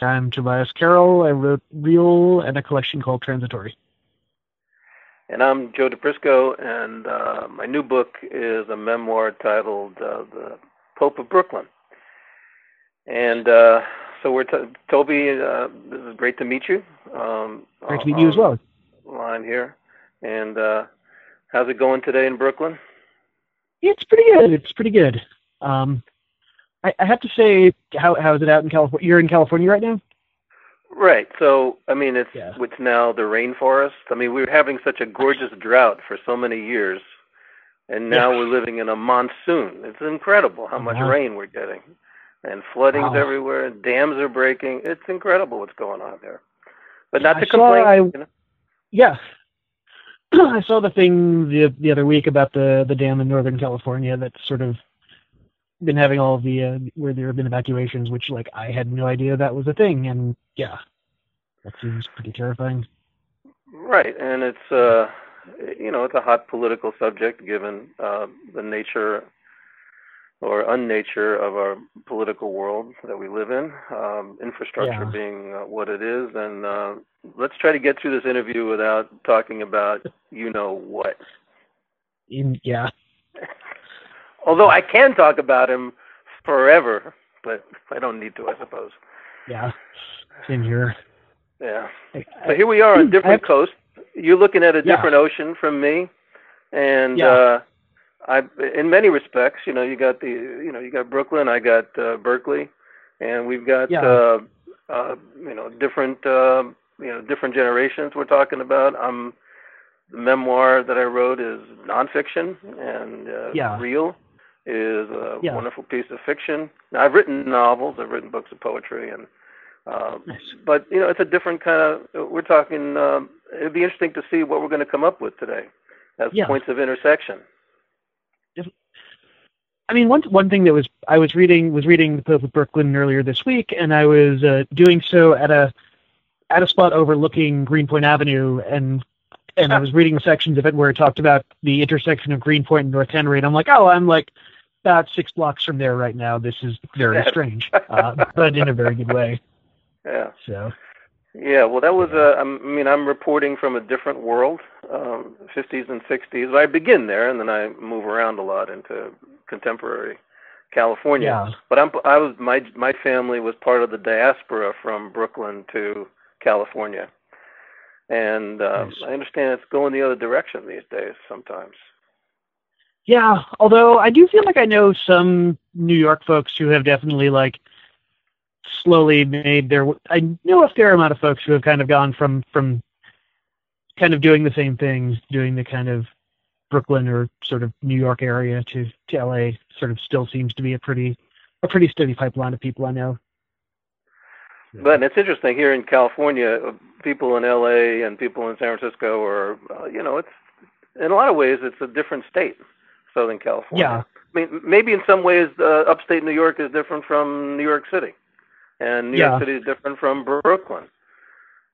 I'm Tobias Carroll. I wrote Reel and a collection called Transitory. And I'm Joe Di Prisco, and uh, my new book is a memoir titled uh, The Pope of Brooklyn. And uh, so we're t- Toby. Uh, this is great to meet you. Um, great to meet you as well. Line here, and uh, how's it going today in Brooklyn? It's pretty good. It's pretty good. Um, I, I have to say, how how is it out in California? You're in California right now. Right. So, I mean, it's yeah. it's now the rainforest. I mean, we were having such a gorgeous drought for so many years, and now yeah. we're living in a monsoon. It's incredible how much uh-huh. rain we're getting and flooding's wow. everywhere, and dams are breaking. It's incredible what's going on there. But not to I complain. Saw, I, you know? Yeah, I saw the thing the the other week about the the dam in Northern California that's sort of been having all the uh, where there have been evacuations, which like I had no idea that was a thing, and yeah, that seems pretty terrifying. Right, and it's uh, you know it's a hot political subject given uh, the nature or unnature of our political world that we live in, um, infrastructure yeah. being uh, what it is. And uh, let's try to get through this interview without talking about you know what. In, yeah. Although I can talk about him forever, but I don't need to, I suppose. Yeah, same here. Yeah. So here we are on different coasts. You're looking at a different yeah. ocean from me, and yeah. uh, I, in many respects, you know, you got the, you know, you got Brooklyn, I got uh, Berkeley, and we've got, yeah. uh, uh, you know, different, uh, you know, different generations we're talking about. I'm, the memoir that I wrote is nonfiction, and uh, yeah. Reel is a yeah. wonderful piece of fiction. Now, I've written novels, I've written books of poetry, and uh, nice. but you know, it's a different kind of. We're talking. Um, it'd be interesting to see what we're going to come up with today as yeah. points of intersection. I mean, one one thing that was I was reading was reading the Pope of Brooklyn earlier this week, and I was uh, doing so at a at a spot overlooking Greenpoint Avenue, and and I was reading sections of it where it talked about the intersection of Greenpoint and North Henry, and I'm like, oh, I'm like about six blocks from there right now. This is very strange, uh, but in a very good way. Yeah. So. Yeah, well, that was Uh, I mean, I'm reporting from a different world, um, 50s and 60s. I begin there, and then I move around a lot into contemporary California. Yeah. But I'm I was my my family was part of the diaspora from Brooklyn to California, and um, nice. I understand it's going the other direction these days sometimes. Yeah, although I do feel like I know some New York folks who have definitely like slowly made their. I know a fair amount of folks who have kind of gone from from kind of doing the same things, doing the kind of Brooklyn or sort of New York area to, to LA sort of still seems to be a pretty a pretty steady pipeline of people I know. But it's interesting here in California, uh, people in LA and people in San Francisco are, uh, you know, it's in a lot of ways it's a different state, Southern California. Yeah. I mean, maybe in some ways, uh, upstate New York is different from New York City, and New yeah. York City is different from Brooklyn.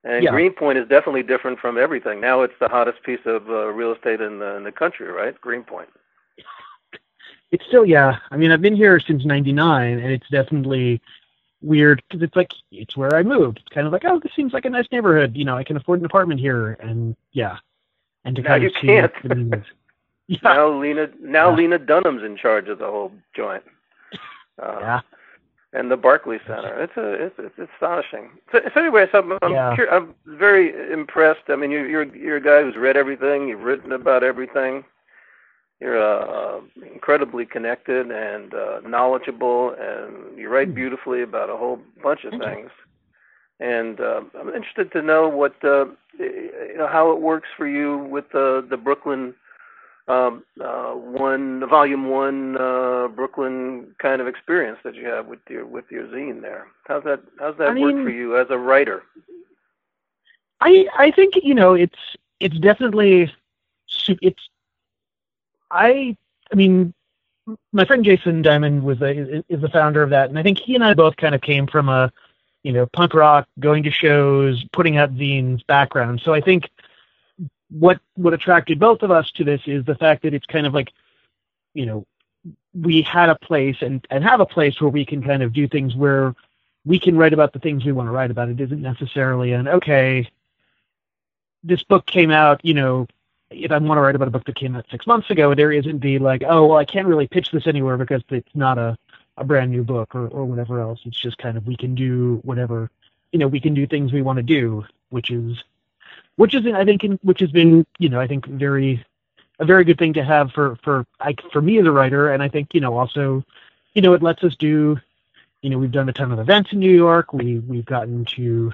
And yeah. Greenpoint is definitely different from everything. Now it's the hottest piece of uh, real estate in the, in the country, right? Greenpoint. It's still, yeah. I mean, I've been here since '99, and it's definitely weird because it's like it's where I moved. It's kind of like, oh, this seems like a nice neighborhood. You know, I can afford an apartment here, and yeah. And to kind you of can't. yeah. Now Lena, now yeah. Lena Dunham's in charge of the whole joint. Uh, yeah and the Barclay Center. It's a it's, it's astonishing. So, so anyway, so I'm I'm, yeah. cur- I'm very impressed. I mean, you, you're you're a guy who's read everything. You've written about everything. You're uh, incredibly connected and uh, knowledgeable, and you write hmm. beautifully about a whole bunch of things. And uh, I'm interested to know what uh, you know how it works for you with the the Brooklyn um, uh, one volume one uh, Brooklyn kind of experience that you have with your with your zine there. How's that How's that I work mean, for you as a writer? I I think you know it's it's definitely it's I I mean my friend Jason Diamond was a, is the founder of that, and I think he and I both kind of came from a you know punk rock, going to shows, putting out zines background. So I think what what attracted both of us to this is the fact that it's kind of like, you know, we had a place and and have a place where we can kind of do things where we can write about the things we want to write about. It isn't necessarily an okay. This book came out, you know, if I want to write about a book that came out six months ago, there isn't the like, oh, well, I can't really pitch this anywhere because it's not a, a brand new book or, or whatever else. It's just kind of we can do whatever, you know, we can do things we want to do, which is, which is, I think, in, which has been, you know, I think very, a very good thing to have for for I, for me as a writer, and I think you know also, you know, it lets us do, you know, we've done a ton of events in New York. We we've gotten to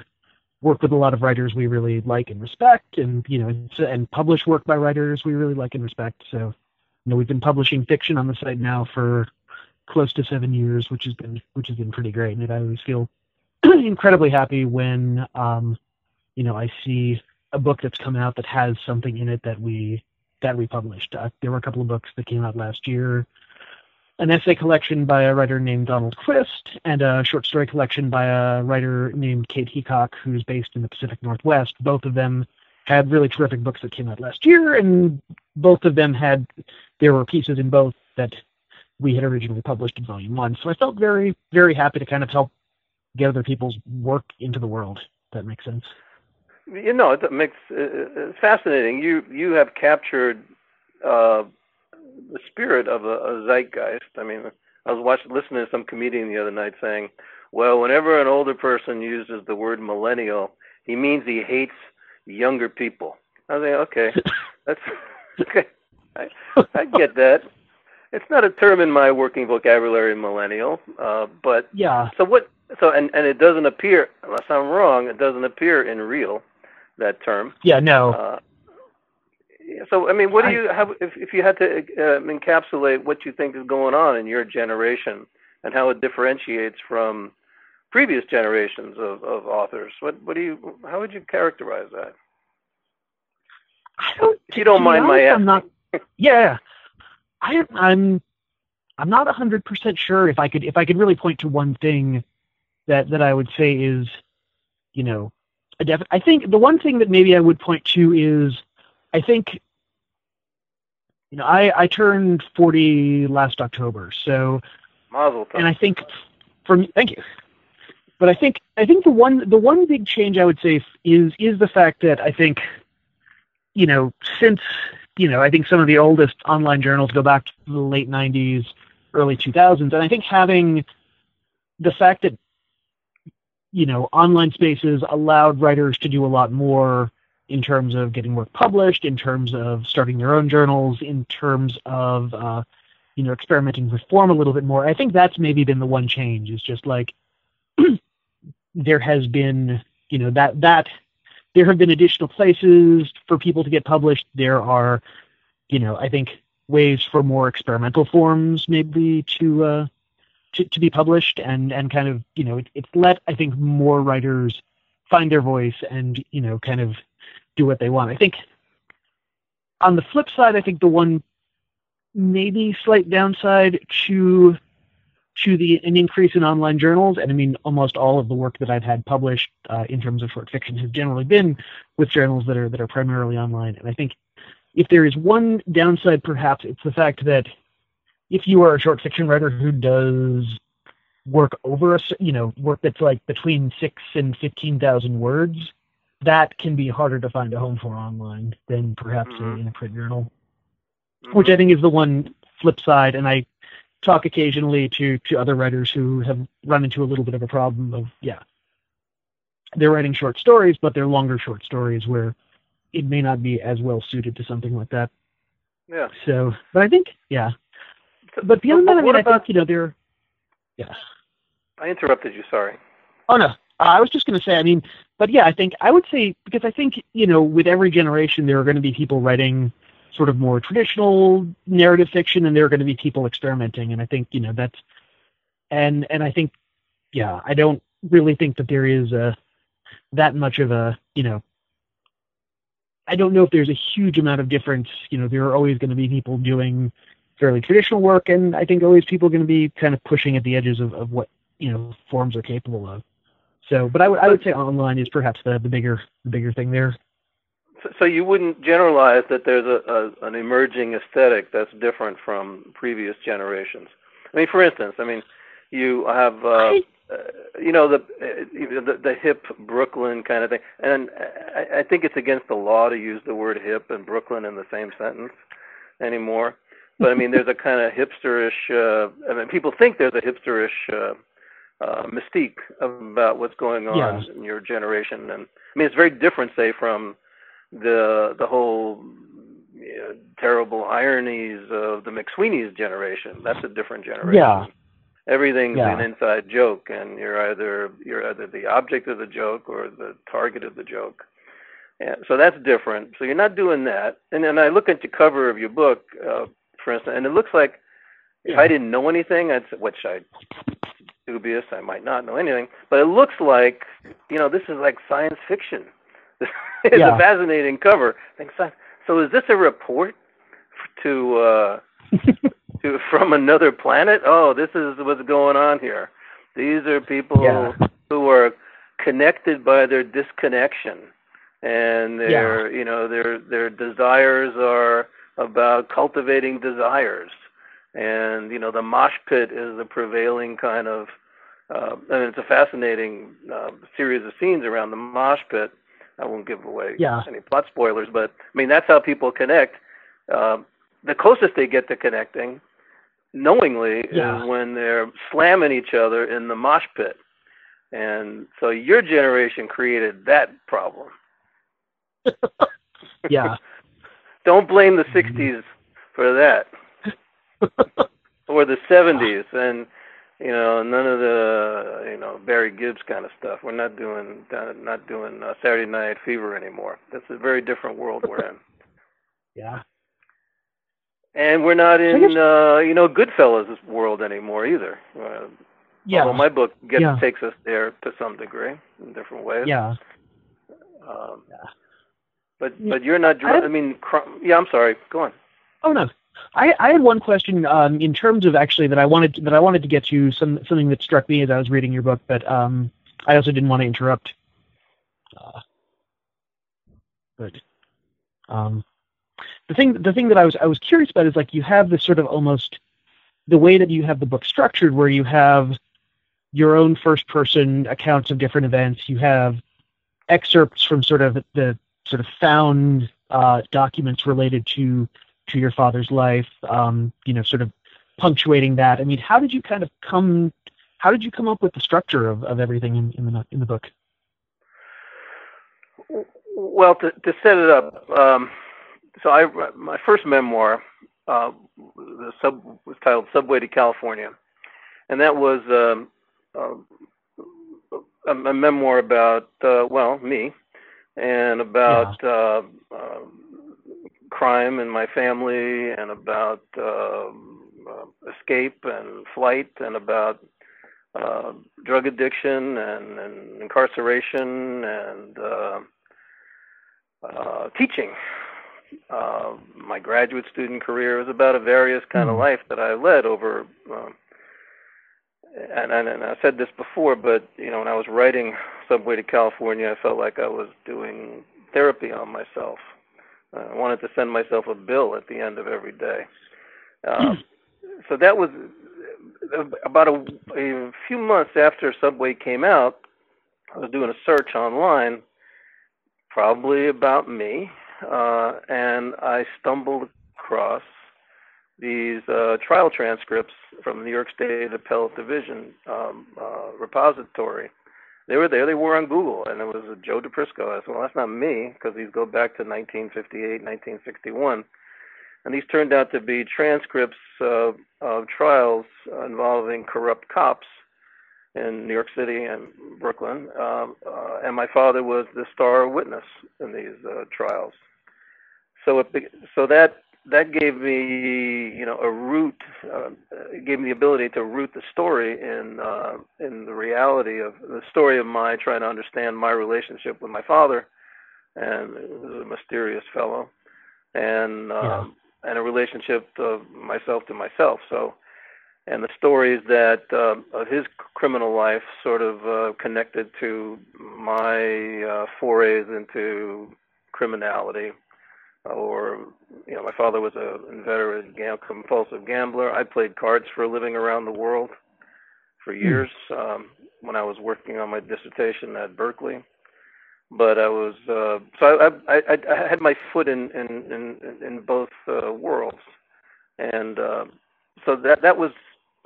work with a lot of writers we really like and respect, and you know, and, and publish work by writers we really like and respect. So, you know, we've been publishing fiction on the site now for close to seven years, which has been which has been pretty great, and I always feel incredibly happy when, um, you know, I see a book that's come out that has something in it that we that we published. Uh, there were a couple of books that came out last year an essay collection by a writer named Donald Quist and a short story collection by a writer named Kate Heacock, who's based in the Pacific Northwest. Both of them had really terrific books that came out last year, and both of them had there were pieces in both that we had originally published in volume one. So I felt very, very happy to kind of help get other people's work into the world. that makes sense. You know, it makes uh, fascinating. You you have captured uh, the spirit of a, a zeitgeist. I mean, I was watching, listening to some comedian the other night saying, "Well, whenever an older person uses the word millennial, he means he hates younger people." I was like, "Okay, that's okay. I, I get that. It's not a term in my working vocabulary, millennial. Uh, but yeah. So what? So and and it doesn't appear, unless I'm wrong, it doesn't appear in Reel that term. Yeah. No. Uh, so I mean, what do you have if if you had to uh, encapsulate what you think is going on in your generation and how it differentiates from previous generations of, of authors? What what do you how would you characterize that? I don't. If you don't mind honest, my asking. I'm not. Yeah, I I'm I'm not hundred percent sure if I could if I could really point to one thing that that I would say is, you know, a I think the one thing that maybe I would point to is I think you know I I turned 40 last October, so Mazel tov. and I think from thank you. But I think I think the one the one big change I would say is is the fact that I think you know since you know I think some of the oldest online journals go back to the late 90s, early 2000s, and I think having the fact that you know online spaces allowed writers to do a lot more in terms of getting work published, in terms of starting their own journals, in terms of uh, you know experimenting with form a little bit more. I think that's maybe been the one change. Is just like there has been you know that that there have been additional places for people to get published. There are you know I think ways for more experimental forms maybe to uh, to, to be published and and kind of you know it, it's let I think more writers find their voice and you know kind of do what they want. I think on the flip side, I think the one maybe slight downside to to the an increase in online journals, and I mean almost all of the work that I've had published uh, in terms of short fiction has generally been with journals that are that are primarily online. And I think if there is one downside, perhaps it's the fact that if you are a short fiction writer who does work over a you know work that's like between six and fifteen thousand words, that can be harder to find a home for online than perhaps Mhm. in a print journal, Mhm. which I think is the one flip side. And I talk occasionally to to other writers who have run into a little bit of a problem of yeah, they're writing short stories, but they're longer short stories where it may not be as well suited to something like that. yeah. So, but I think yeah. So- But beyond but that, I mean, what I about? think you know there. Yeah. I interrupted you. Sorry. Oh no, uh, I was just going to say. I mean, but yeah, I think I would say because I think you know with every generation there are going to be people writing sort of more traditional narrative fiction, and there are going to be people experimenting, and I think you know that's and and I think yeah, I don't really think that there is a that much of a you know. I don't know if there's a huge amount of difference. You know, there are always going to be people doing fairly traditional work, and I think always people are going to be kind of pushing at the edges of, of what you know forms are capable of. So, but I would I would say online is perhaps the, the bigger the bigger thing there. So, so you wouldn't generalize that there's a, a an emerging aesthetic that's different from previous generations. I mean, for instance, I mean, you have uh, I- uh, you know the, uh, the the hip Brooklyn kind of thing, and I, I think it's against the law to use the word hip and Brooklyn in the same sentence anymore. But I mean, there's a kind of hipsterish. Uh, I mean, people think there's a hipsterish uh, uh, mystique about what's going on Yeah. in your generation, and I mean, it's very different, say, from the the whole you know, terrible ironies of the McSweeney's generation. That's a different generation. Yeah. Everything's Yeah. an inside joke, and you're either you're either the object of the joke or the target of the joke. And so that's different. So you're not doing that. And then I look at the cover of your book, uh, for instance, and it looks like if I didn't know anything, I'd which I dubious, I might not know anything, but it looks like you know this is like science fiction. it's Yeah. a fascinating cover. I think sci- So is this a report to uh, to from another planet? Oh, this is what's going on here. These are people Yeah. who are connected by their disconnection, and their you know their their desires are about cultivating desires, and you know the mosh pit is the prevailing kind of. Uh, and it's a fascinating uh, series of scenes around the mosh pit. I won't give away Yeah. any plot spoilers, but I mean that's how people connect. Uh, the closest they get to connecting, knowingly, Yeah. is when they're slamming each other in the mosh pit. And so your generation created that problem. Yeah. Don't blame the Mhm. 60s for that or the 70s and you know none of the you know Barry Gibbs kind of stuff. We're not doing not doing uh, Saturday Night Fever anymore. That's a very different world we're in. Yeah. And we're not in uh, you know Goodfellas world anymore either. Uh, Yeah. Although my book gets Yeah. takes us there to some degree in different ways. Yeah. Um, Yeah. But but you're not. I dr- I mean, cr- yeah. I'm sorry. Go on. Oh no, I, I had one question um, in terms of actually that I wanted that I wanted to get you some something that struck me as I was reading your book, but um, I also didn't want to interrupt. Uh, good. Um, the thing the thing that I was I was curious about is like you have this sort of almost the way that you have the book structured, where you have your own first person accounts of different events. You have excerpts from sort of the sort of found uh, documents related to to your father's life, um, you know, sort of punctuating that. I mean, how did you kind of come? How did you come up with the structure of, of everything in, in the in the book? Well, to to set it up, um, so I my first memoir, uh, the sub was titled "Subway to California," and that was um, uh, a, a memoir about uh, well me and about uh, uh, crime in my family and about uh, uh, escape and flight and about uh, drug addiction and, and incarceration and uh, uh, teaching. Uh, my graduate student career was about a various kind of Hmm. life that I led over. Um, and, and, and I said this before, but you know, when I was writing Subway to California, I felt like I was doing therapy on myself. Uh, I wanted to send myself a bill at the end of every day. Uh, so that was about a, a few months after Subway came out. I was doing a search online, probably about me, uh, and I stumbled across these uh, trial transcripts from the New York State Appellate Division um, uh, repository. They were there. They were on Google, and it was uh, Joe Di Prisco. I said, "Well, that's not me," because these go back to 1958, 1961, and these turned out to be transcripts uh, of trials involving corrupt cops in New York City and Brooklyn. Um, uh, and my father was the star witness in these uh, trials. So it, so that that gave me, you know, a root. Uh, gave me the ability to root the story in uh, in the reality of the story of my trying to understand my relationship with my father, and a mysterious fellow, and um, and a relationship of myself to myself. So, and the stories that uh, of his criminal life sort of uh, connected to my uh, forays into criminality or you know, my father was a inveterate gam- compulsive gambler. I played cards for a living around the world for years, um, when I was working on my dissertation at Berkeley. But I was uh, so I, I, I had my foot in in in, in both uh, worlds, and uh, so that that was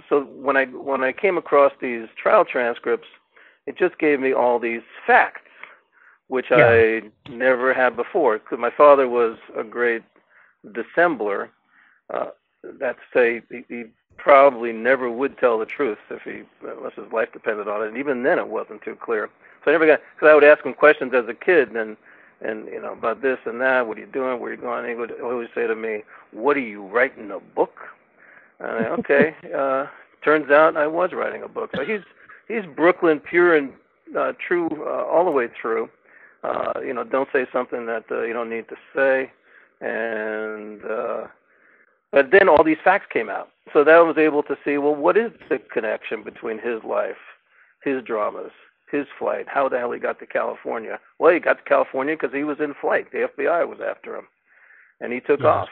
so when I when I came across these trial transcripts, it just gave me all these facts, which yeah. I never had before. Because my father was a great dissembler. Uh, that's to say, he, he probably never would tell the truth if he unless his life depended on it. And even then, it wasn't too clear. So I never got because I would ask him questions as a kid and and you know about this and that. What are you doing? Where are you going? And he would always say to me, "What are you writing a book?" And I, okay. uh, turns out I was writing a book. So he's he's Brooklyn pure and uh, true uh, all the way through. Uh, you know, don't say something that uh, you don't need to say. And uh, but then all these facts came out. So that I was able to see, well, what is the connection between his life, his dramas, his flight, how the hell he got to California? Well, he got to California because he was in flight. The FBI was after him, and he took yes. off.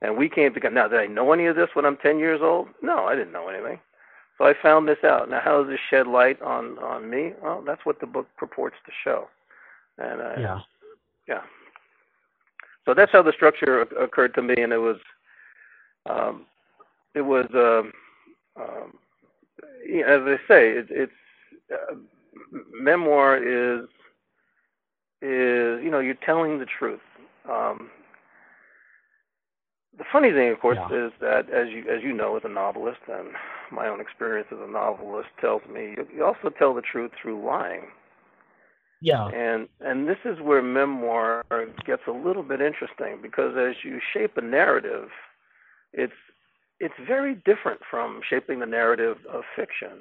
And we came together. Now, did I know any of this when I'm 10 years old? No, I didn't know anything. So I found this out. Now, how does this shed light on on me? Well, that's what the book purports to show. And uh, yeah, yeah. So that's how the structure occurred to me, and it was, um, it was, um, um, as I say, it, it's uh, memoir is is you know you're telling the truth. Um, the funny thing, of course, yeah. is that as you as you know, as a novelist, and my own experience as a novelist tells me, you, you also tell the truth through lying. Yeah. And and this is where memoir gets a little bit interesting because as you shape a narrative, it's it's very different from shaping the narrative of fiction.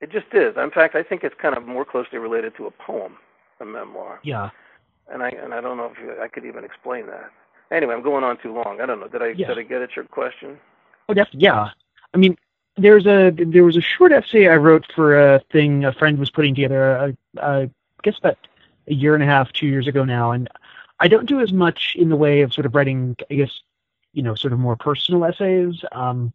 It just is. In fact, I think it's kind of more closely related to a poem, a memoir. Yeah. And I and I don't know if you, I could even explain that. Anyway, I'm going on too long. I don't know. Did I yeah. did I get at your question? Oh, definitely. Yeah. I mean, there's a there was a short essay I wrote for a thing a friend was putting together. Uh, I guess about a year and a half, two years ago now, and I don't do as much in the way of sort of writing. I guess you know, sort of more personal essays. Um,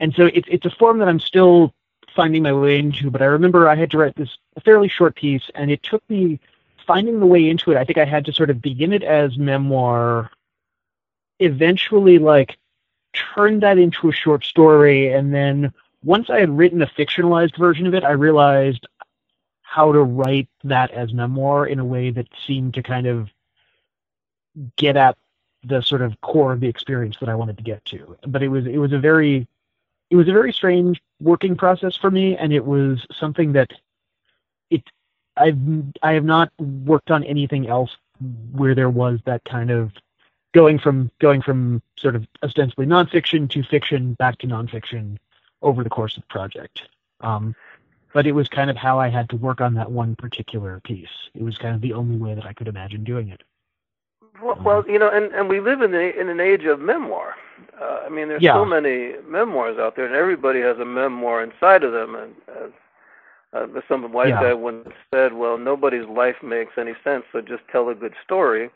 and so it's it's a form that I'm still finding my way into. But I remember I had to write this fairly short piece, and it took me finding the way into it, I think I had to sort of begin it as memoir, eventually like turn that into a short story, and then once I had written a fictionalized version of it, I realized how to write that as memoir in a way that seemed to kind of get at the sort of core of the experience that I wanted to get to. But it was it was a very it was a very strange working process for me, and it was something that it I've I have not worked on anything else where there was that kind of going from going from sort of ostensibly nonfiction to fiction back to nonfiction over the course of the project. Um, but it was kind of how I had to work on that one particular piece. It was kind of the only way that I could imagine doing it. Well, well you know, and and we live in the, in an age of memoir. Uh, I mean, there's yeah. so many memoirs out there, and everybody has a memoir inside of them. And as uh, some white yeah. guy once said, "Well, nobody's life makes any sense, so just tell a good story,"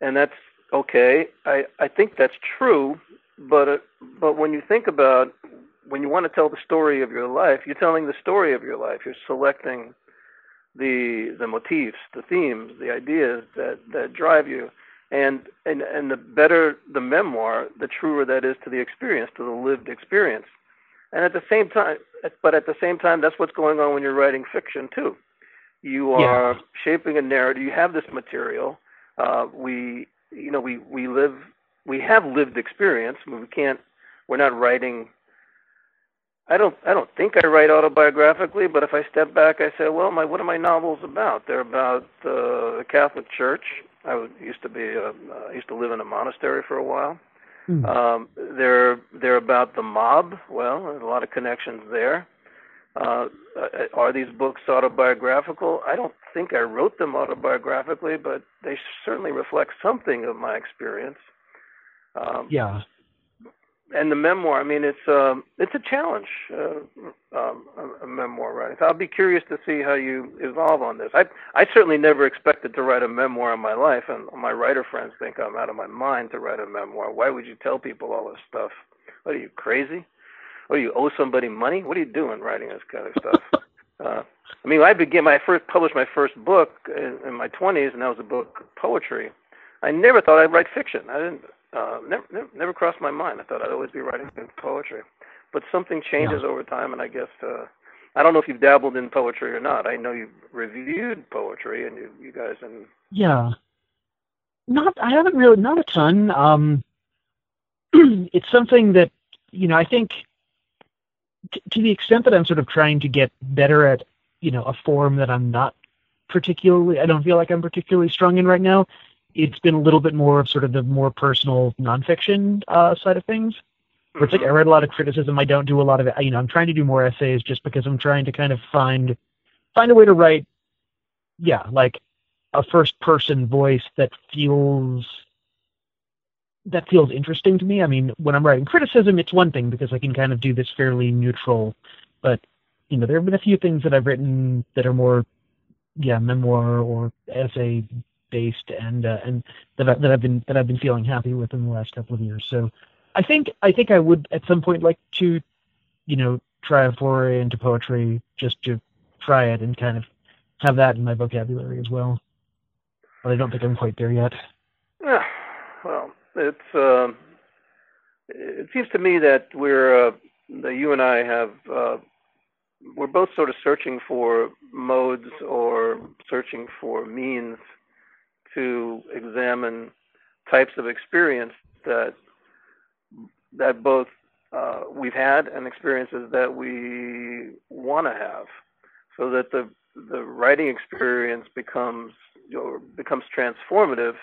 and that's okay. I I think that's true, but uh, but when you think about when you want to tell the story of your life, you're telling the story of your life. You're selecting the the motifs, the themes, the ideas that that drive you, and and and the better the memoir, the truer that is to the experience, to the lived experience. And at the same time, but at the same time, that's what's going on when you're writing fiction too. You are yeah. shaping a narrative. You have this material. Uh, we, you know, we we live, we have lived experience. I mean, we can't. We're not writing. I don't. I don't think I write autobiographically, but if I step back, I say, well, my what are my novels about? They're about uh, the Catholic Church. I used to be. A, uh, used to live in a monastery for a while. Hmm. Um, they're they're about the mob. Well, there's a lot of connections there. Uh, are these books autobiographical? I don't think I wrote them autobiographically, but they certainly reflect something of my experience. Um, yeah and the memoir. I mean, it's um, it's a challenge, uh, um, a, a memoir writing. So I'll be curious to see how you evolve on this. I I certainly never expected to write a memoir in my life, and my writer friends think I'm out of my mind to write a memoir. Why would you tell people all this stuff? What are you crazy? Or you owe somebody money. What are you doing writing this kind of stuff? uh, I mean, I began my first published my first book in, in my 20s, and that was a book poetry. I never thought I'd write fiction. I didn't. Uh, never, never, never crossed my mind. I thought I'd always be writing poetry, but something changes yeah. over time, and I guess uh, I don't know if you've dabbled in poetry or not. I know you've reviewed poetry, and you, you guys and yeah, not I haven't really not a ton. Um, it's something that you know I think t- to the extent that I'm sort of trying to get better at you know a form that I'm not particularly I don't feel like I'm particularly strong in right now. It's been a little bit more of sort of the more personal nonfiction uh, side of things. Where it's like I mm-hmm. read a lot of criticism. I don't do a lot of it. You know, I'm trying to do more essays just because I'm trying to kind of find find a way to write. Yeah, like a first person voice that feels that feels interesting to me. I mean, when I'm writing criticism, it's one thing because I can kind of do this fairly neutral. But you know, there have been a few things that I've written that are more, yeah, memoir or essay based, and uh, and that I, that I've been that I've been feeling happy with in the last couple of years. So, I think I think I would at some point like to, you know, try a foray into poetry just to try it and kind of have that in my vocabulary as well. But I don't think I'm quite there yet. Yeah, well, it's uh, it seems to me that we're uh, that you and I have uh, we're both sort of searching for modes or searching for means to examine types of experience that that both uh, we've had and experiences that we want to have, so that the the writing experience becomes becomes transformative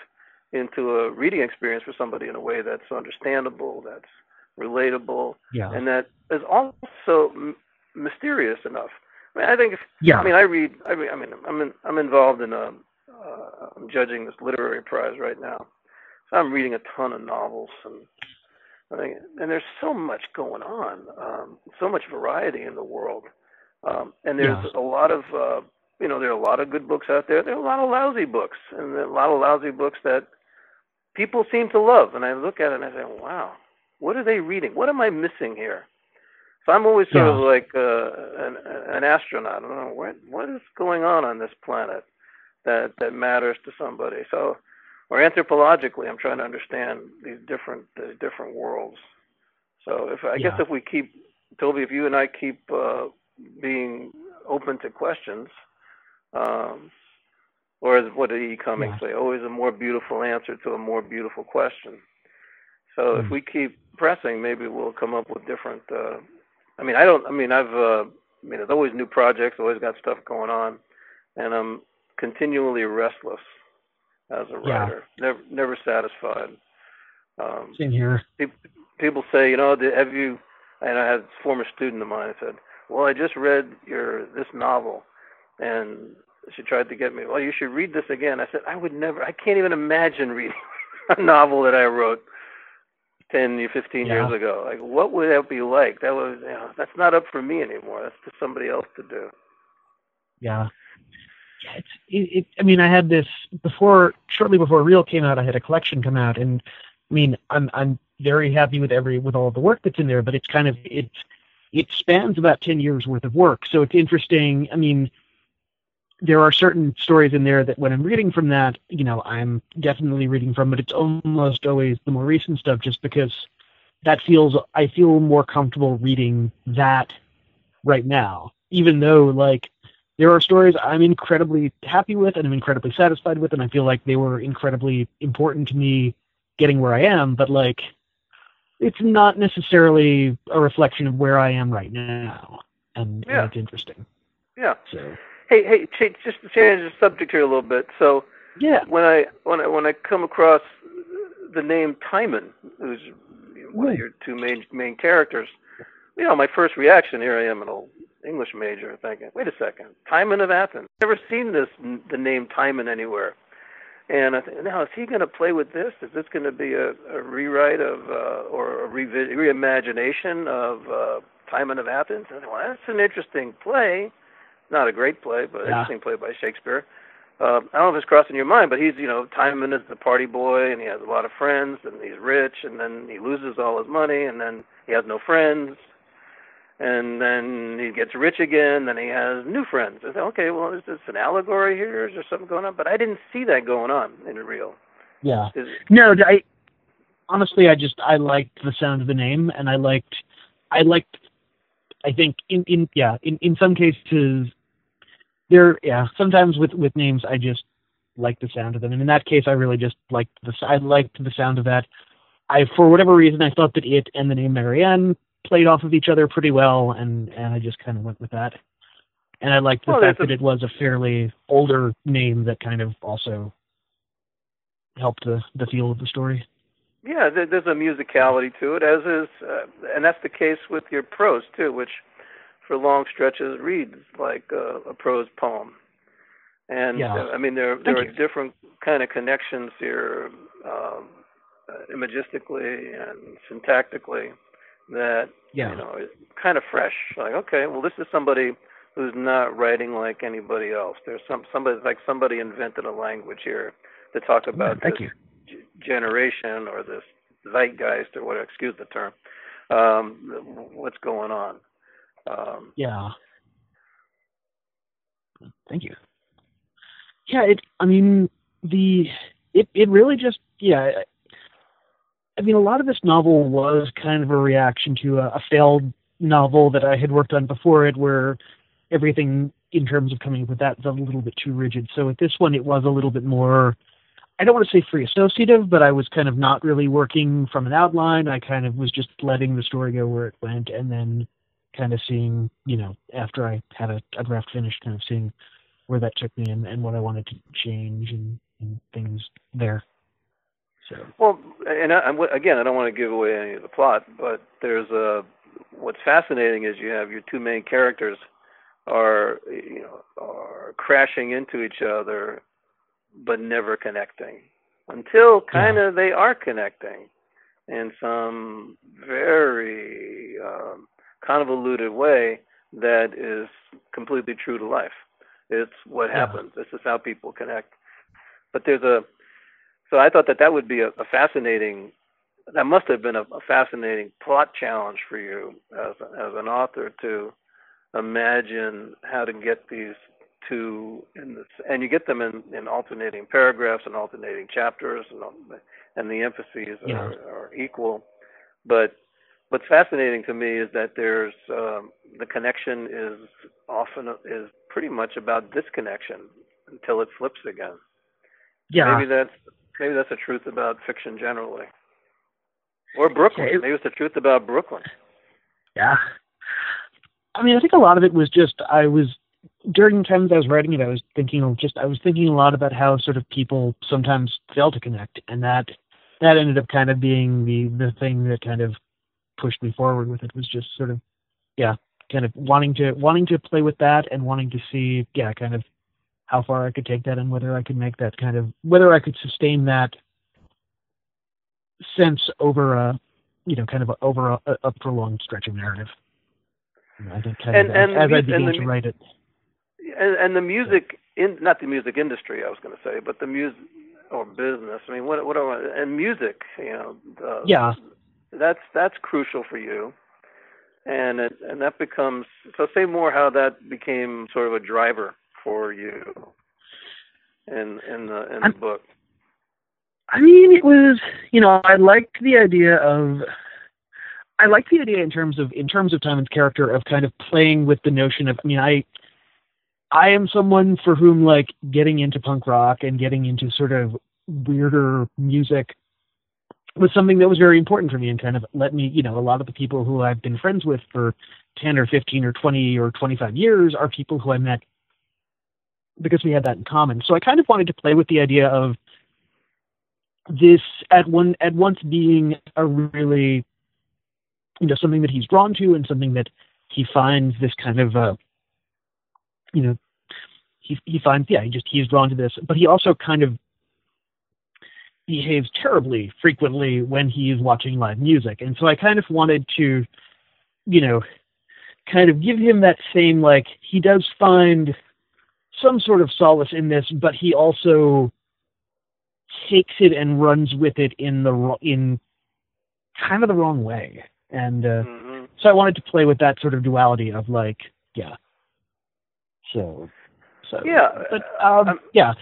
into a reading experience for somebody in a way that's understandable, that's relatable, yeah. and that is also m- mysterious enough. I mean, I think if yeah. I mean I read I mean I mean I'm in, I'm involved in a uh, I'm judging this literary prize right now, so I'm reading a ton of novels and I think and there's so much going on, um, so much variety in the world, um, and there's yeah. a lot of uh, you know there are a lot of good books out there. There are a lot of lousy books, and there are a lot of lousy books that people seem to love. And I look at it and I say, wow, what are they reading? What am I missing here? So I'm always sort yeah. of like uh, an, an astronaut. I don't know what what is going on on this planet that that matters to somebody. So, or anthropologically, I'm trying to understand these different these different worlds. So, if I yeah. guess if we keep Toby, if you and I keep uh, being open to questions, um, or as what did E. Cummings yeah. say? Always a more beautiful answer to a more beautiful question. So mm. if hmm. we keep pressing, maybe we'll come up with different. Uh, I mean, I don't. I mean, I've. Uh, I mean, there's always new projects. Always got stuff going on, and I'm continually restless as a writer. Yeah. Never, never satisfied. Um, Same here. People, people say, you know, have you? And I had a former student of mine said, "Well, I just read your this novel, and she tried to get me. Well, you should read this again. I said I would never. I can't even imagine reading a novel that I wrote 10, 15 yeah. years ago. Like, what would that be like? That was, you know, that's not up for me anymore. That's for somebody else to do. Yeah. Yeah, it's, it, it, I mean, I had this before, shortly before Reel came out. I had a collection come out, and I mean, I'm I'm very happy with every with all the work that's in there. But it's kind of it's it spans about ten years worth of work, so it's interesting. I mean, there are certain stories in there that when I'm reading from that, you know, I'm definitely reading from, but it's almost always the more recent stuff just because that feels, I feel more comfortable reading that right now, even though like there are stories I'm incredibly happy with and I'm incredibly satisfied with, and I feel like they were incredibly important to me getting where I am, but like it's not necessarily a reflection of where I am right now. And, yeah. and it's interesting. Yeah. So Hey, hey, just to change the subject here a little bit. So, yeah, when I when I when I come across the name Timon, who's one of your two main main characters, you know, my first reaction here I am an old English major thinking, wait a second, Timon of Athens. Never seen this the name Timon anywhere. And I think, now is he going to play with this? Is this going to be a, a rewrite of uh, or a revi- reimagination of uh, Timon of Athens? And I thought, well, that's an interesting play not a great play, but yeah. interesting play by Shakespeare. Uh, I don't know if it's crossing your mind, but he's, you know, Timon is the party boy, and he has a lot of friends, and he's rich, and then he loses all his money, and then he has no friends, and then he gets rich again. And then he has new friends. I said, okay, well, is this an allegory here? Is there something going on? But I didn't see that going on in Reel. Yeah. Is, No, I honestly, I just I liked the sound of the name, and I liked, I liked, I think in in yeah in in some cases there yeah sometimes with with names I just like the sound of them, and in that case I really just liked the I liked the sound of that. I for whatever reason I thought that it and the name Marianne played off of each other pretty well, and and I just kind of went with that. And I liked the Well, fact there's that it was a fairly older name that kind of also helped the the feel of the story. yeah, there's a musicality to it, as is, uh, and that's the case with your prose too, which for long stretches reads like a, a prose poem. And Yeah. uh, I mean, there there Thank are you. different kind of connections here, um, uh, imagistically and syntactically, that Yeah. you know is kind of fresh. Like, okay, well, this is somebody who's not writing like anybody else. There's some somebody like somebody invented a language here to talk about Thank this you. g- generation or this zeitgeist or what. Excuse the term. Um, what's going on? Um, Yeah. Thank you. Yeah, it. I mean, the it it really just yeah. I- mean, a lot of this novel was kind of a reaction to a, a failed novel that I had worked on before it, where everything in terms of coming up with that was a little bit too rigid. So with this one, it was a little bit more. I don't want to say free associative, but I was kind of not really working from an outline. I kind of was just letting the story go where it went, and then kind of seeing, you know, after I had a, a draft finished, kind of seeing where that took me and, and what I wanted to change and, and things there. So Well, and I, again, I don't want to give away any of the plot, but there's a. What's fascinating is you have your two main characters are you know are crashing into each other, but never connecting until kind of they are connecting in some very um, convoluted way that is completely true to life. It's what Yeah. happens. This is how people connect. But there's a so I thought that that would be a, a fascinating, that must have been a, a fascinating plot challenge for you as, as an author to imagine how to get these two in this, and you get them in, in alternating paragraphs and alternating chapters, and, and the emphases Yeah. are, are equal. But what's fascinating to me is that there's um, the connection is often is pretty much about disconnection until it flips again yeah, maybe that's maybe that's the truth about fiction generally, or Brooklyn. Yeah, it- maybe it's the truth about Brooklyn. yeah. I mean, I think a lot of it was just I was during the times I was writing it, I was thinking of just I was thinking a lot about how sort of people sometimes fail to connect, and that that ended up kind of being the the thing that kind of pushed me forward with it was just sort of yeah, kind of wanting to wanting to play with that and wanting to see yeah, kind of how far I could take that and whether I could make that kind of whether I could sustain that sense over a you know kind of a, over a, a prolonged stretch of narrative. And I think kind And- of and as, the I began and the to write it. And, and the music in not the music industry, I was going to say, but the music or business. I mean, what what are and music? You know, the, Yeah. That's that's crucial for you, and it, and that becomes so. Say more how that became sort of a driver for you in in the in the book. I mean, it was you know I liked the idea of I liked the idea in terms of in terms of Timon's character of kind of playing with the notion of I mean I I am someone for whom like getting into punk rock and getting into sort of weirder music was something that was very important for me and kind of let me you know a lot of the people who I've been friends with for 10 or 15 or 20 or 25 years are people who I met because we had that in common. So I kind of wanted to play with the idea of this at one at once being a really you know something that he's drawn to and something that he finds this kind of uh you know he he finds yeah he just he's drawn to this but he also kind of behaves terribly frequently when he's watching live music and so I kind of wanted to you know kind of give him that same like he does find some sort of solace in this but he also takes it and runs with it in the in kind of the wrong way and uh, hmm so I wanted to play with that sort of duality of like, yeah. So, so Yeah, but um, I'm- yeah.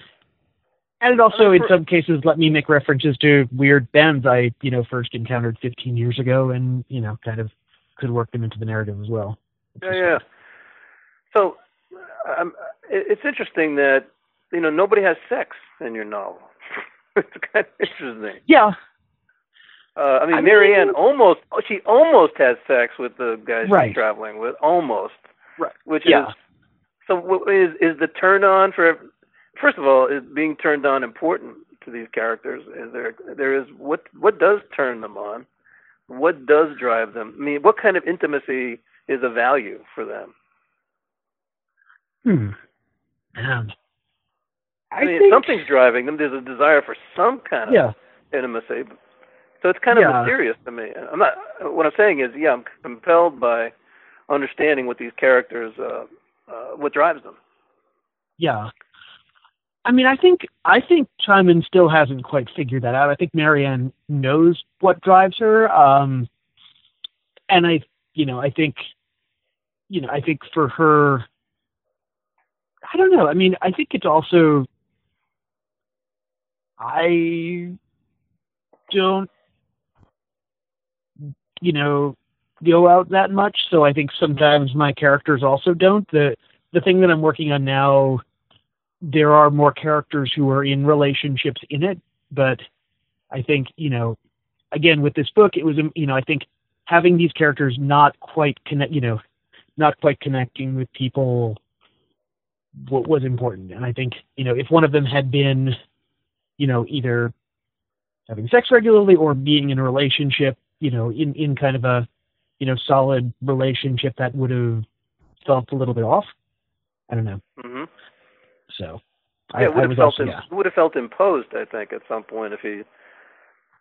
And it also, in some cases, let me make references to weird bands I, you know, first encountered 15 years ago, and you know, kind of could work them into the narrative as well. Yeah, yeah. So, um, it's interesting that you know nobody has sex in your novel. it's kind of interesting. Yeah, Uh, I mean, I Marianne mean- almost she almost has sex with the guy she's traveling with, almost. Right. Which Yeah. is so. Is is the turn on for? First of all, is being turned on important to these characters? Is there there is what what does turn them on? What does drive them? I mean, what kind of intimacy is a value for them? Hmm. Man. I, I mean, think, something's driving them. There's a desire for some kind of Yeah. intimacy. So it's kind of Yeah. mysterious to me. I'm not. What I'm saying is, yeah, I'm compelled by understanding what these characters, uh, uh, what drives them. Yeah. I mean, I think I think Timon still hasn't quite figured that out. I think Marianne knows what drives her, um, and I, you know, I think, you know, I think for her, I don't know. I mean, I think it's also, I don't, you know, go out that much. So I think sometimes my characters also don't. The the thing that I'm working on now, there are more characters who are in relationships in it, but I think, you know, again with this book, it was, um, you know, I think having these characters not quite connect, you know, not quite connecting with people what was important. And I think, you know, if one of them had been, you know, either having sex regularly or being in a relationship, you know, in, in kind of a, you know, solid relationship that would have felt a little bit off. I don't know. hmm So Yeah, I, it would I have felt also, yeah. would have felt imposed. I think at some point if he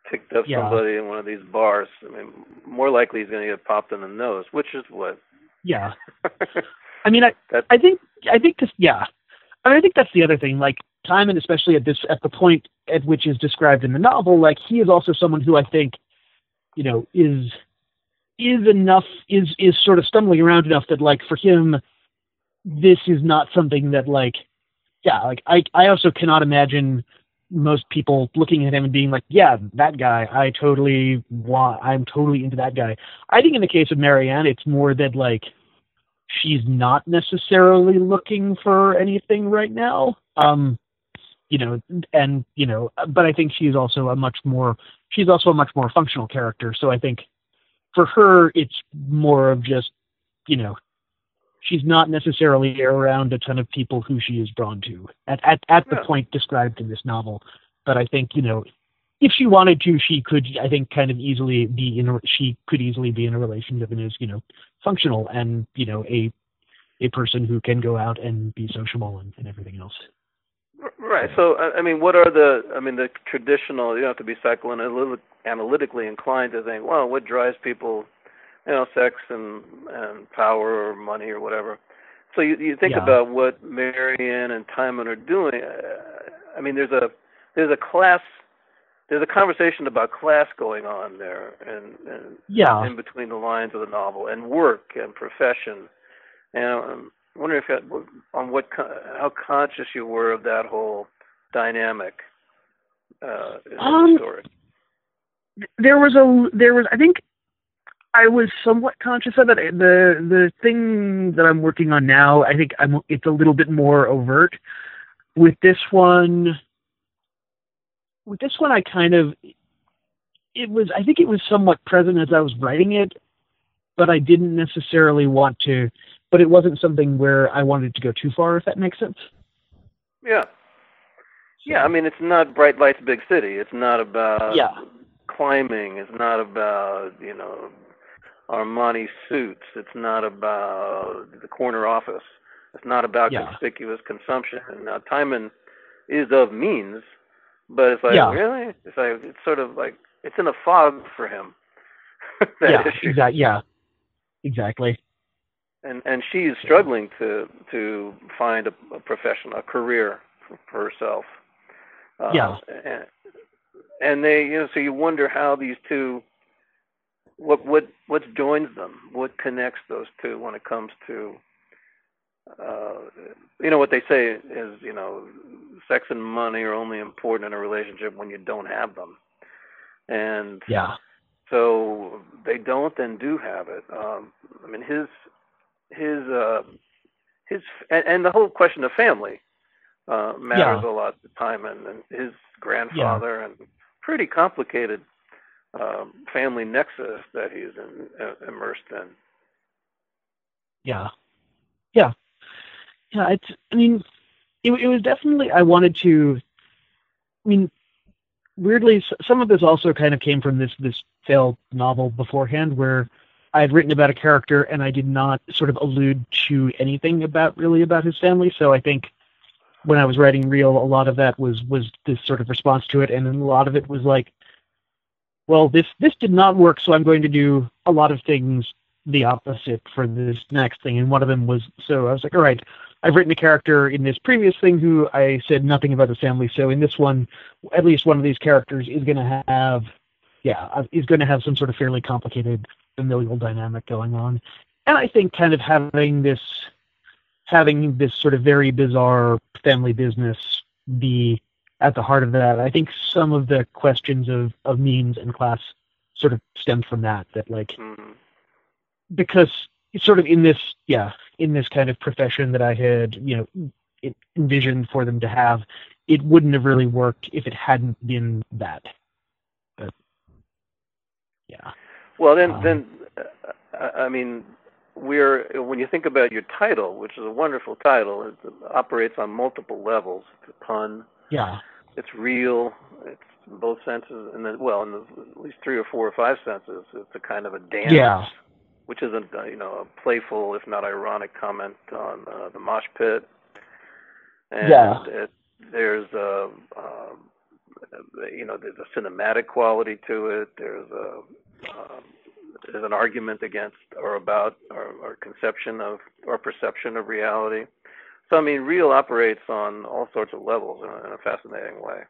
picked up Yeah. somebody in one of these bars. I mean, more likely he's going to get popped in the nose, which is what. Yeah. I mean, I, I think, I think this, yeah. I, mean, I think that's the other thing. Like Timon, especially at this, at the point at which is described in the novel, like he is also someone who I think, you know, is, is enough, is, is sort of stumbling around enough that like for him, this is not something that like, yeah, like I, I also cannot imagine most people looking at him and being like, yeah, that guy, I totally want, I'm totally into that guy. I think in the case of Marianne, it's more that like she's not necessarily looking for anything right now. Um, you know, and you know, but I think she's also a much more she's also a much more functional character. So I think for her, it's more of just you know, she's not necessarily around a ton of people who she is drawn to at at at the Yeah. point described in this novel. But I think you know, if she wanted to, she could. I think kind of easily be in. A, she could easily be in a relationship and is you know functional and you know a a person who can go out and be sociable and, and everything else. Right. So, I I mean, what are the? I mean, the traditional. You don't have to be psychoanalytically inclined to think, well, what drives people? You know, sex and and power or money or whatever. So you you think Yeah. about what Marianne and Timon are doing. Uh, I mean, there's a there's a class. There's a conversation about class going on there, and, and Yeah. in between the lines of the novel, and work and profession. And I'm wondering if that, on what how conscious you were of that whole dynamic uh, in Um, the story. there was a there was I think I was somewhat conscious of it. The the thing that I'm working on now, I think I'm it's a little bit more overt. With this one with this one I kind of it was I think it was somewhat present as I was writing it, but I didn't necessarily want to but it wasn't something where I wanted to go too far if that makes sense. Yeah, yeah. I mean, it's not bright lights, big city. It's not about Yeah. climbing. It's not about you know Armani suits. It's not about the corner office. It's not about Yeah. conspicuous consumption. Now, Timon is of means, but it's like Yeah. really, it's like it's sort of like it's in a fog for him. yeah, exactly. Yeah, exactly. and and she's struggling to to find a, a profession, a career for, for herself. Uh, Yeah. And, and they, you know, so you wonder how these two what what what joins them? What connects those two when it comes to uh, you know what they say is you know sex and money are only important in a relationship when you don't have them, and yeah. So they don't and do have it. Um, I mean his his uh, his and, and the whole question of family uh, matters Yeah. a lot. The time and, and his grandfather and pretty complicated um, family nexus that he's in, uh, immersed in. Yeah, yeah, yeah. It's. I mean, it, it was definitely. I wanted to. I mean, weirdly, some of this also kind of came from this this failed novel beforehand, where I had written about a character and I did not sort of allude to anything about really about his family. So I think when I was writing Reel, a lot of that was was this sort of response to it, and then a lot of it was like, well, this this did not work, so I'm going to do a lot of things the opposite for this next thing. And one of them was so I was like, all right, I've written a character in this previous thing who I said nothing about his family. So in this one, at least one of these characters is going to have, yeah, uh, is going to have some sort of fairly complicated familial dynamic going on. And I think kind of having this, having this sort of very bizarre family business be at the heart of that, I think some of the questions of, of means and class sort of stemmed from that, that like, Mhm. because it's sort of in this yeah in this kind of profession that i had you know envisioned for them to have it wouldn't have really worked if it hadn't been that but yeah Well, then, Um, then, uh, I I mean, we're when you think about your title, which is a wonderful title, it operates on multiple levels. It's a pun. yeah It's real. It's in both senses, and then, well, in the, at least three or four or five senses. It's a kind of a dance, Yeah. which is a uh, you know a playful, if not ironic, comment on uh, the mosh pit. And Yeah. It, there's a um, you know there's a cinematic quality to it. There's a um, there's an argument against or about our, our conception of or perception of reality. So I mean, Reel operates on all sorts of levels in a, in a fascinating way.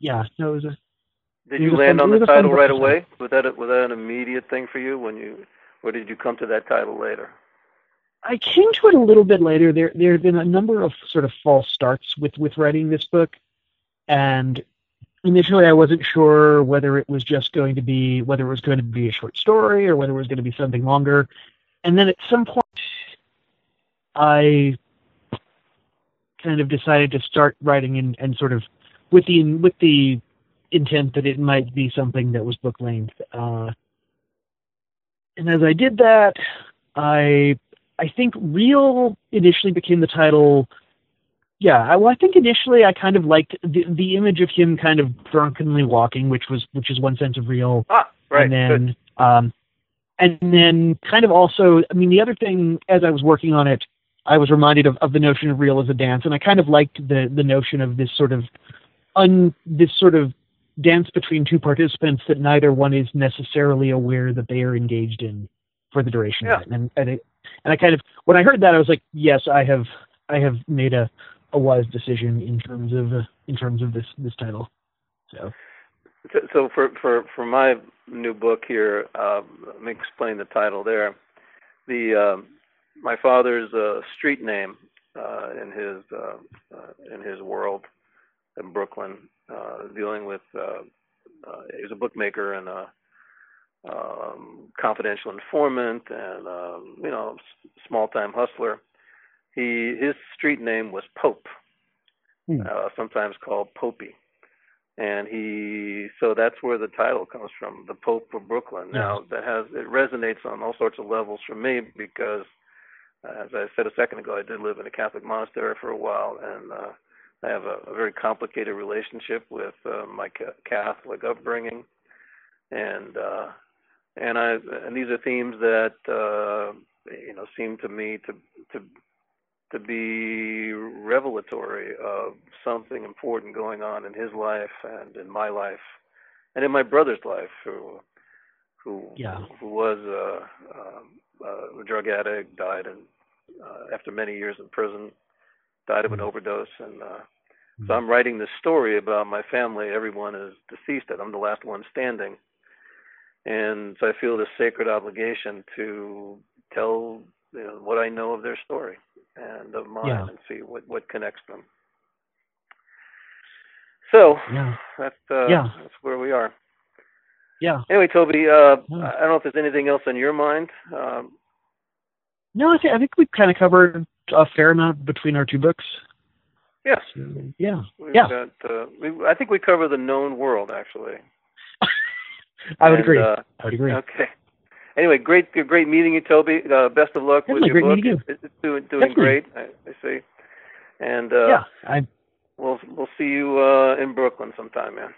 yeah no it was a Did you land fun- on the was a fun title right away? Was that a, was that an immediate thing for you when you, or did you come to that title later? I came to it a little bit later. There there have been a number of sort of false starts with with writing this book, and initially I wasn't sure whether it was just going to be whether it was going to be a short story or whether it was going to be something longer. And then at some point, I kind of decided to start writing and, and sort of with the with the intent that it might be something that was book length. Uh, and as I did that, I I think Reel initially became the title. Yeah, I, well, I think initially I kind of liked the the image of him kind of drunkenly walking, which was which is one sense of reel, Ah, right. and then um, and then kind of also, I mean, the other thing as I was working on it, I was reminded of, of the notion of reel as a dance, and I kind of liked the the notion of this sort of un this sort of dance between two participants that neither one is necessarily aware that they are engaged in for the duration Yeah. of it. And and, it, and I kind of when I heard that, I was like, yes, I have I have made a, a wise decision in terms of uh, in terms of this this title. So So, so for for for my new book here, um, let me explain the title there. The um, my father's uh, street name uh, in his uh, uh, in his world in Brooklyn, uh, dealing with uh, uh, he was a bookmaker and a um, confidential informant and um, you know small time hustler. He his street name was Pope, Hmm. uh, sometimes called Popey and he so that's where the title comes from the pope of brooklyn now that has it resonates on all sorts of levels for me because as i said a second ago i did live in a catholic monastery for a while and uh i have a, a very complicated relationship with uh, my ca- catholic upbringing and uh and i and these are themes that uh you know seem to me to to to be revelatory of something important going on in his life and in my life and in my brother's life who who Yeah. who was a, um, a drug addict died in, uh, after many years in prison died of an Mhm. overdose and uh so I'm writing this story about my family everyone is deceased and I'm the last one standing and so I feel this sacred obligation to tell you know, what I know of their story and of mine, Yeah. and see what what connects them. So Yeah. that's uh, Yeah. that's where we are. Yeah. Anyway, Toby, uh, Yeah. I don't know if there's anything else on your mind. Um, No, I think I think we kind of covered a fair amount between our two books. yes, So, yeah. we've Yeah. got. Uh, we, I think we cover the known world actually. I would And, agree. Uh, I would agree. okay. Anyway, great, great meeting you, Toby. Uh, best of luck with your book. you. It's, doing doing Definitely. great. I, I see. And uh, yeah. I we'll we'll see you uh, in Brooklyn sometime, man.